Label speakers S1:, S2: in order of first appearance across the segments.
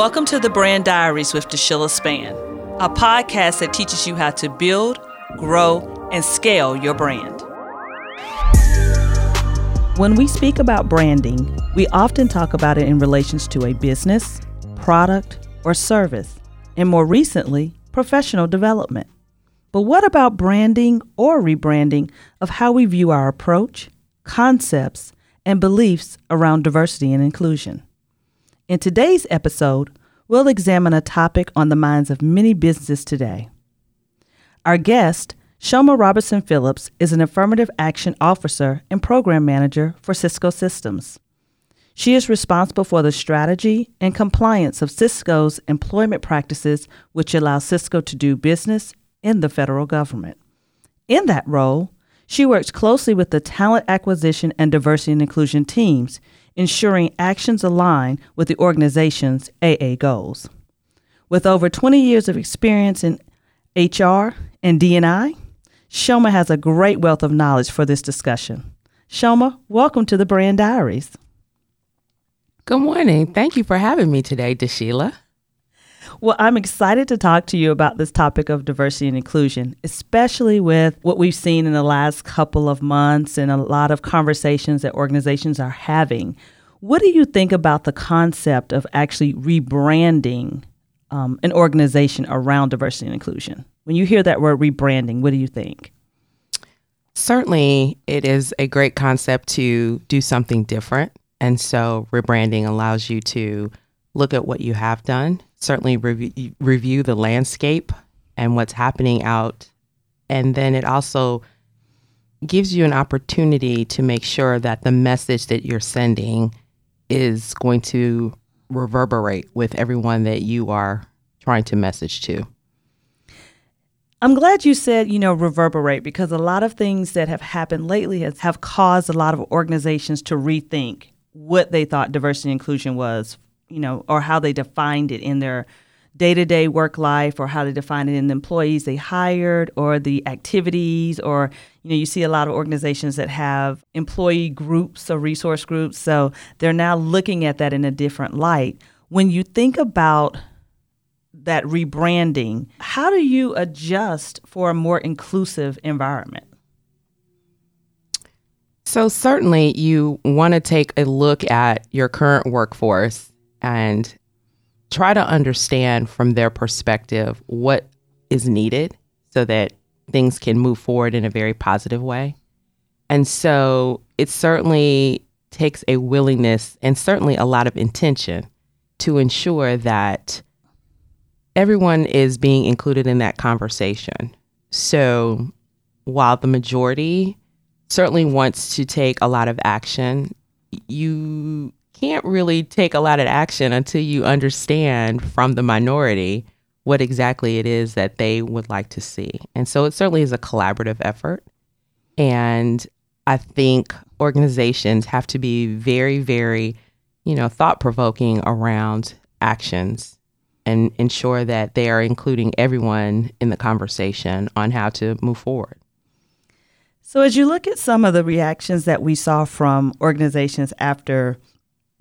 S1: Welcome to the Brand Diaries with DeShelia Span, a podcast that teaches you how to build, grow, and scale your brand. When we speak about branding, we often talk about it in relations to a business, product, or service, and more recently, professional development. But what about branding or rebranding of how we view our approach, concepts, and beliefs around diversity and inclusion? In today's episode, we'll examine a topic on the minds of many businesses today. Our guest, Chioma Robertson Phillips, is an affirmative action officer and program manager for Cisco Systems. She is responsible for the strategy and compliance of Cisco's employment practices, which allow Cisco to do business in the federal government. In that role, she works closely with the talent acquisition and diversity and inclusion teams, ensuring actions align with the organization's AA goals. With over 20 years of experience in HR and D&I, Chioma has a great wealth of knowledge for this discussion. Chioma, welcome to the Brand Diaries.
S2: Good morning. Thank you for having me today, DeShelia.
S1: Well, I'm excited to talk to you about this topic of diversity and inclusion, especially with what we've seen in the last couple of months and a lot of conversations that organizations are having. What do you think about the concept of actually rebranding um, an organization around diversity and inclusion? When you hear that word rebranding, what do you think?
S2: Certainly, it is a great concept to do something different. And so, rebranding allows you to look at what you have done, certainly review, review the landscape and what's happening out. And then it also gives you an opportunity to make sure that the message that you're sending is going to reverberate with everyone that you are trying to message to.
S1: I'm glad you said, you know, reverberate because a lot of things that have happened lately has, have caused a lot of organizations to rethink what they thought diversity and inclusion was you know, or how they defined it in their day to day work life or how they define it in the employees they hired or the activities or you know you see a lot of organizations that have employee groups or resource groups so they're now looking at that in a different light. When you think about that rebranding how do you adjust for a more inclusive environment?
S2: So certainly you want to take a look at your current workforce and try to understand from their perspective what is needed so that things can move forward in a very positive way. And so it certainly takes a willingness and certainly a lot of intention to ensure that everyone is being included in that conversation. So while the majority certainly wants to take a lot of action, you can't really take a lot of action until you understand from the minority what exactly it is that they would like to see. And so it certainly is a collaborative effort. And I think organizations have to be very, very, you know, thought provoking around actions and ensure that they are including everyone in the conversation on how to move forward.
S1: So, as you look at some of the reactions that we saw from organizations after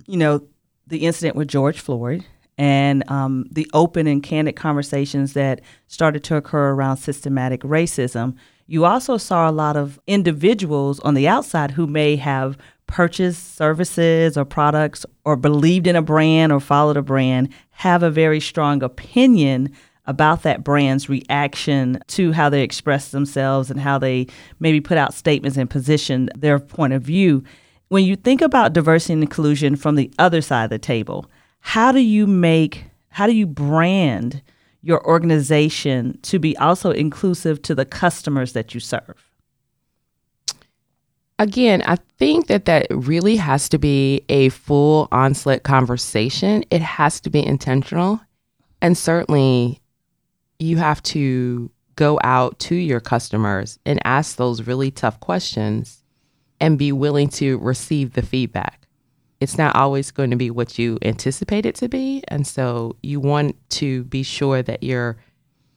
S1: you know, the incident with George Floyd and um, the open and candid conversations that started to occur around systematic racism, you also saw a lot of individuals on the outside who may have purchased services or products or believed in a brand or followed a brand have a very strong opinion about that brand's reaction to how they express themselves and how they maybe put out statements and position their point of view when you think about diversity and inclusion from the other side of the table, how do you make, how do you brand your organization to be also inclusive to the customers that you serve?
S2: Again, I think that that really has to be a full onslaught conversation. It has to be intentional. And certainly, you have to go out to your customers and ask those really tough questions and be willing to receive the feedback. It's not always going to be what you anticipate it to be. And so you want to be sure that you're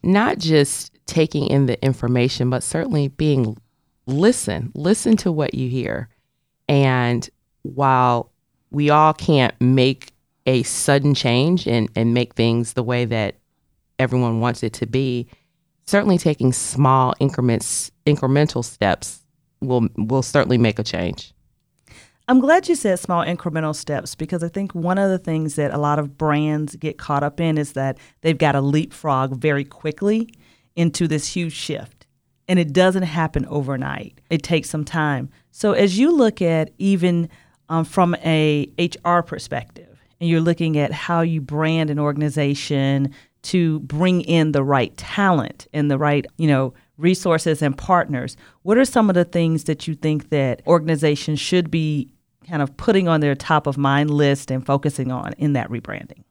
S2: not just taking in the information, but certainly being listen, listen to what you hear. And while we all can't make a sudden change and, and make things the way that everyone wants it to be, certainly taking small increments, incremental steps will will certainly make a change.
S1: I'm glad you said small incremental steps because I think one of the things that a lot of brands get caught up in is that they've got to leapfrog very quickly into this huge shift. And it doesn't happen overnight. It takes some time. So as you look at even um, from a HR perspective, and you're looking at how you brand an organization to bring in the right talent and the right, you know, resources and partners. What are some of the things that you think that organizations should be kind of putting on their top of mind list and focusing on in that rebranding?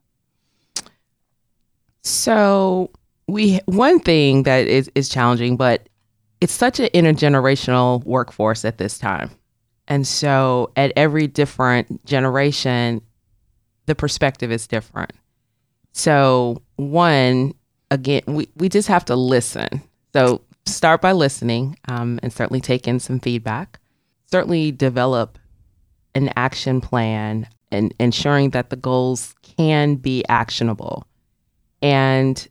S2: So, we one thing that is is challenging, but it's such an intergenerational workforce at this time. And so at every different generation, the perspective is different. So, one, again, we, we just have to listen. So, start by listening um, and certainly take in some feedback. Certainly develop an action plan and ensuring that the goals can be actionable. And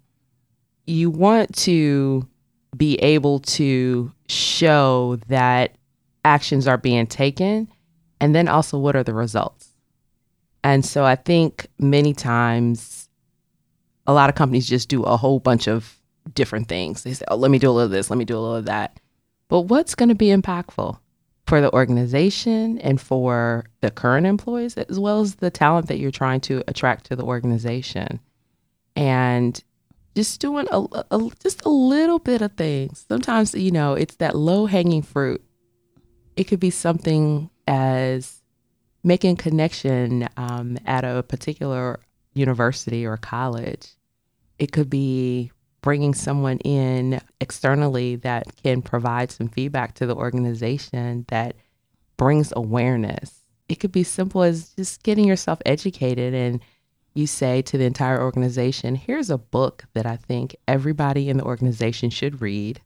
S2: you want to be able to show that actions are being taken and then also what are the results. And so I think many times a lot of companies just do a whole bunch of different things. They say, oh, let me do a little of this, let me do a little of that. But what's going to be impactful for the organization and for the current employees, as well as the talent that you're trying to attract to the organization? And just doing a, a just a little bit of things. Sometimes, you know, it's that low hanging fruit. It could be something as making connection um, at a particular university or college. It could be bringing someone in externally that can provide some feedback to the organization that brings awareness. It could be simple as just getting yourself educated and you say to the entire organization, here's a book that I think everybody in the organization should read.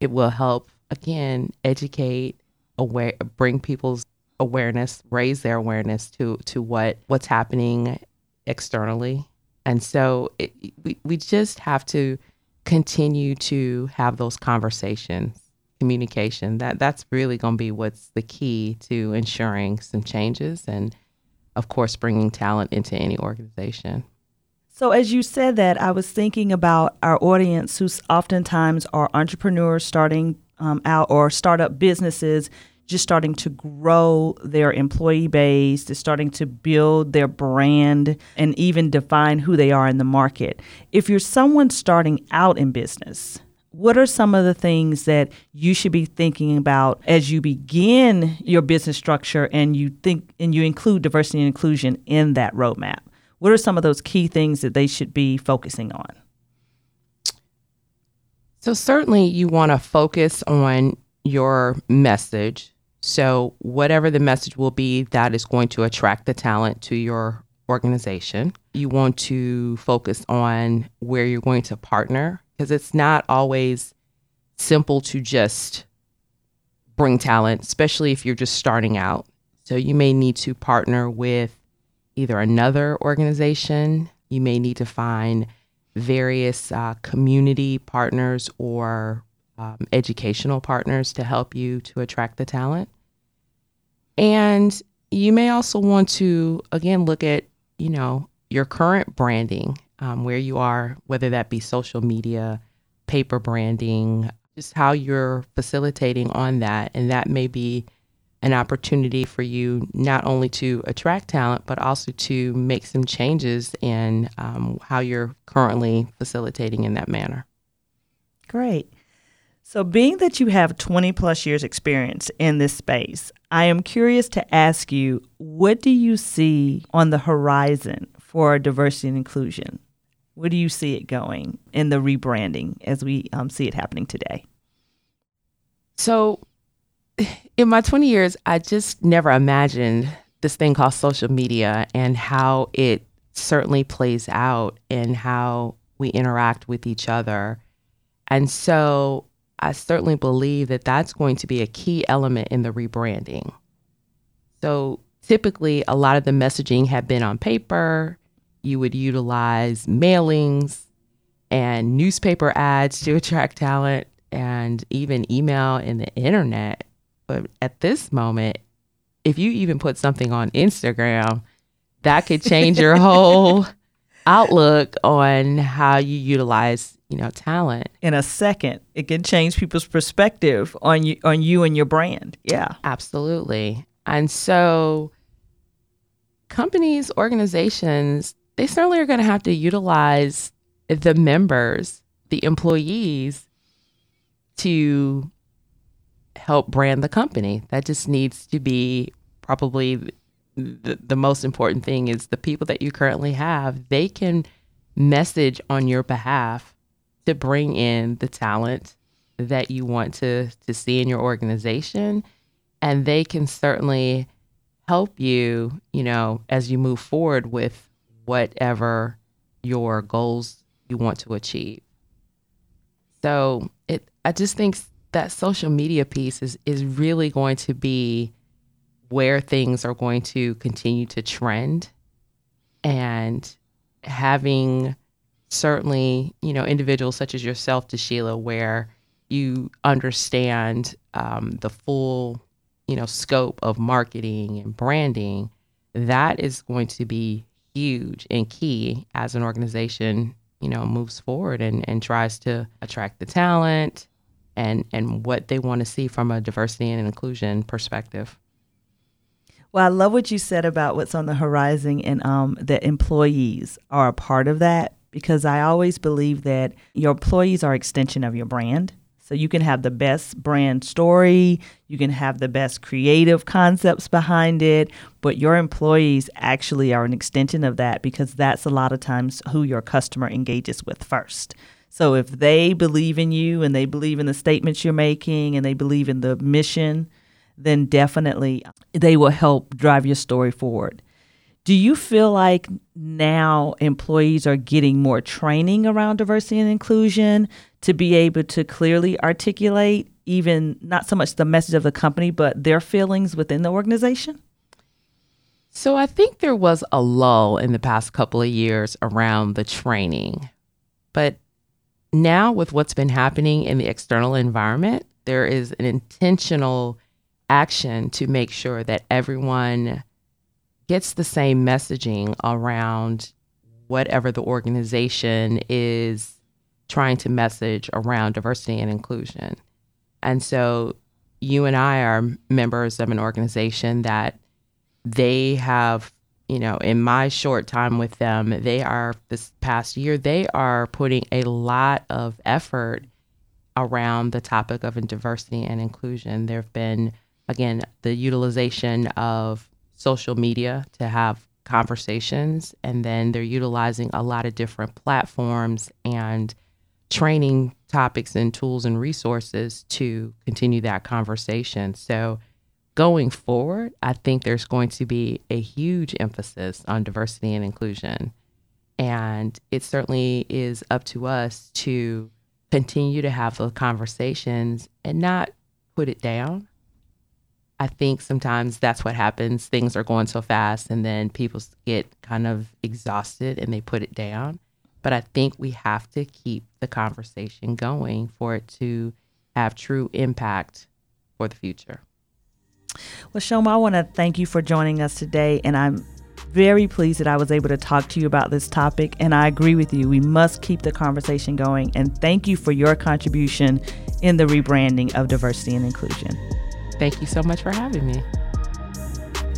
S2: It will help again educate, aware bring people's awareness, raise their awareness to to what what's happening externally. And so it, we, we just have to continue to have those conversations, communication. That that's really going to be what's the key to ensuring some changes and of course bringing talent into any organization.
S1: So, as you said that, I was thinking about our audience who oftentimes are entrepreneurs starting um, out or startup businesses just starting to grow their employee base, they're starting to build their brand and even define who they are in the market. If you're someone starting out in business, what are some of the things that you should be thinking about as you begin your business structure and you think and you include diversity and inclusion in that roadmap? What are some of those key things that they should be focusing on?
S2: So certainly you want to focus on your message so, whatever the message will be, that is going to attract the talent to your organization. You want to focus on where you're going to partner because it's not always simple to just bring talent, especially if you're just starting out. So, you may need to partner with either another organization, you may need to find various uh, community partners or um, educational partners to help you to attract the talent. And you may also want to, again, look at, you know, your current branding, um, where you are, whether that be social media, paper branding, just how you're facilitating on that. And that may be an opportunity for you not only to attract talent, but also to make some changes in um, how you're currently facilitating in that manner.
S1: Great. So, being that you have 20 plus years experience in this space, I am curious to ask you what do you see on the horizon for diversity and inclusion? Where do you see it going in the rebranding as we um, see it happening today?
S2: So, in my 20 years, I just never imagined this thing called social media and how it certainly plays out in how we interact with each other. And so I certainly believe that that's going to be a key element in the rebranding. So typically a lot of the messaging had been on paper. You would utilize mailings and newspaper ads to attract talent and even email and the internet. But at this moment, if you even put something on Instagram, that could change your whole outlook on how you utilize, you know, talent.
S1: In a second, it can change people's perspective on you on you and your brand. Yeah.
S2: Absolutely. And so companies, organizations, they certainly are going to have to utilize the members, the employees to help brand the company. That just needs to be probably the, the most important thing is the people that you currently have, they can message on your behalf to bring in the talent that you want to to see in your organization and they can certainly help you, you know, as you move forward with whatever your goals you want to achieve. So, it I just think that social media piece is is really going to be where things are going to continue to trend and having certainly you know individuals such as yourself Sheila, where you understand um, the full you know scope of marketing and branding that is going to be huge and key as an organization you know moves forward and, and tries to attract the talent and and what they want to see from a diversity and inclusion perspective.
S1: Well, I love what you said about what's on the horizon and um, that employees are a part of that because I always believe that your employees are extension of your brand. So you can have the best brand story, you can have the best creative concepts behind it, but your employees actually are an extension of that because that's a lot of times who your customer engages with first. So if they believe in you and they believe in the statements you're making and they believe in the mission, then definitely they will help drive your story forward. Do you feel like now employees are getting more training around diversity and inclusion to be able to clearly articulate even not so much the message of the company, but their feelings within the organization?
S2: So I think there was a lull in the past couple of years around the training. But now, with what's been happening in the external environment, there is an intentional action to make sure that everyone gets the same messaging around whatever the organization is trying to message around diversity and inclusion. And so you and I are members of an organization that they have, you know, in my short time with them, they are this past year, they are putting a lot of effort around the topic of diversity and inclusion. There have been again, the utilization of social media to have conversations. And then they're utilizing a lot of different platforms and training topics and tools and resources to continue that conversation. So, going forward, I think there's going to be a huge emphasis on diversity and inclusion. And it certainly is up to us to continue to have those conversations and not put it down, I think sometimes that's what happens. Things are going so fast, and then people get kind of exhausted and they put it down. But I think we have to keep the conversation going for it to have true impact for the future.
S1: Well, Chioma, I want to thank you for joining us today, and I'm very pleased that I was able to talk to you about this topic. And I agree with you. We must keep the conversation going. And thank you for your contribution in the rebranding of diversity and inclusion.
S2: Thank you so much for having me.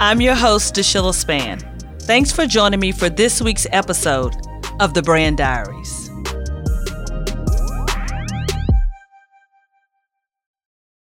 S1: I'm your host, DeShelia Span. Thanks for joining me for this week's episode of The Brand Diaries.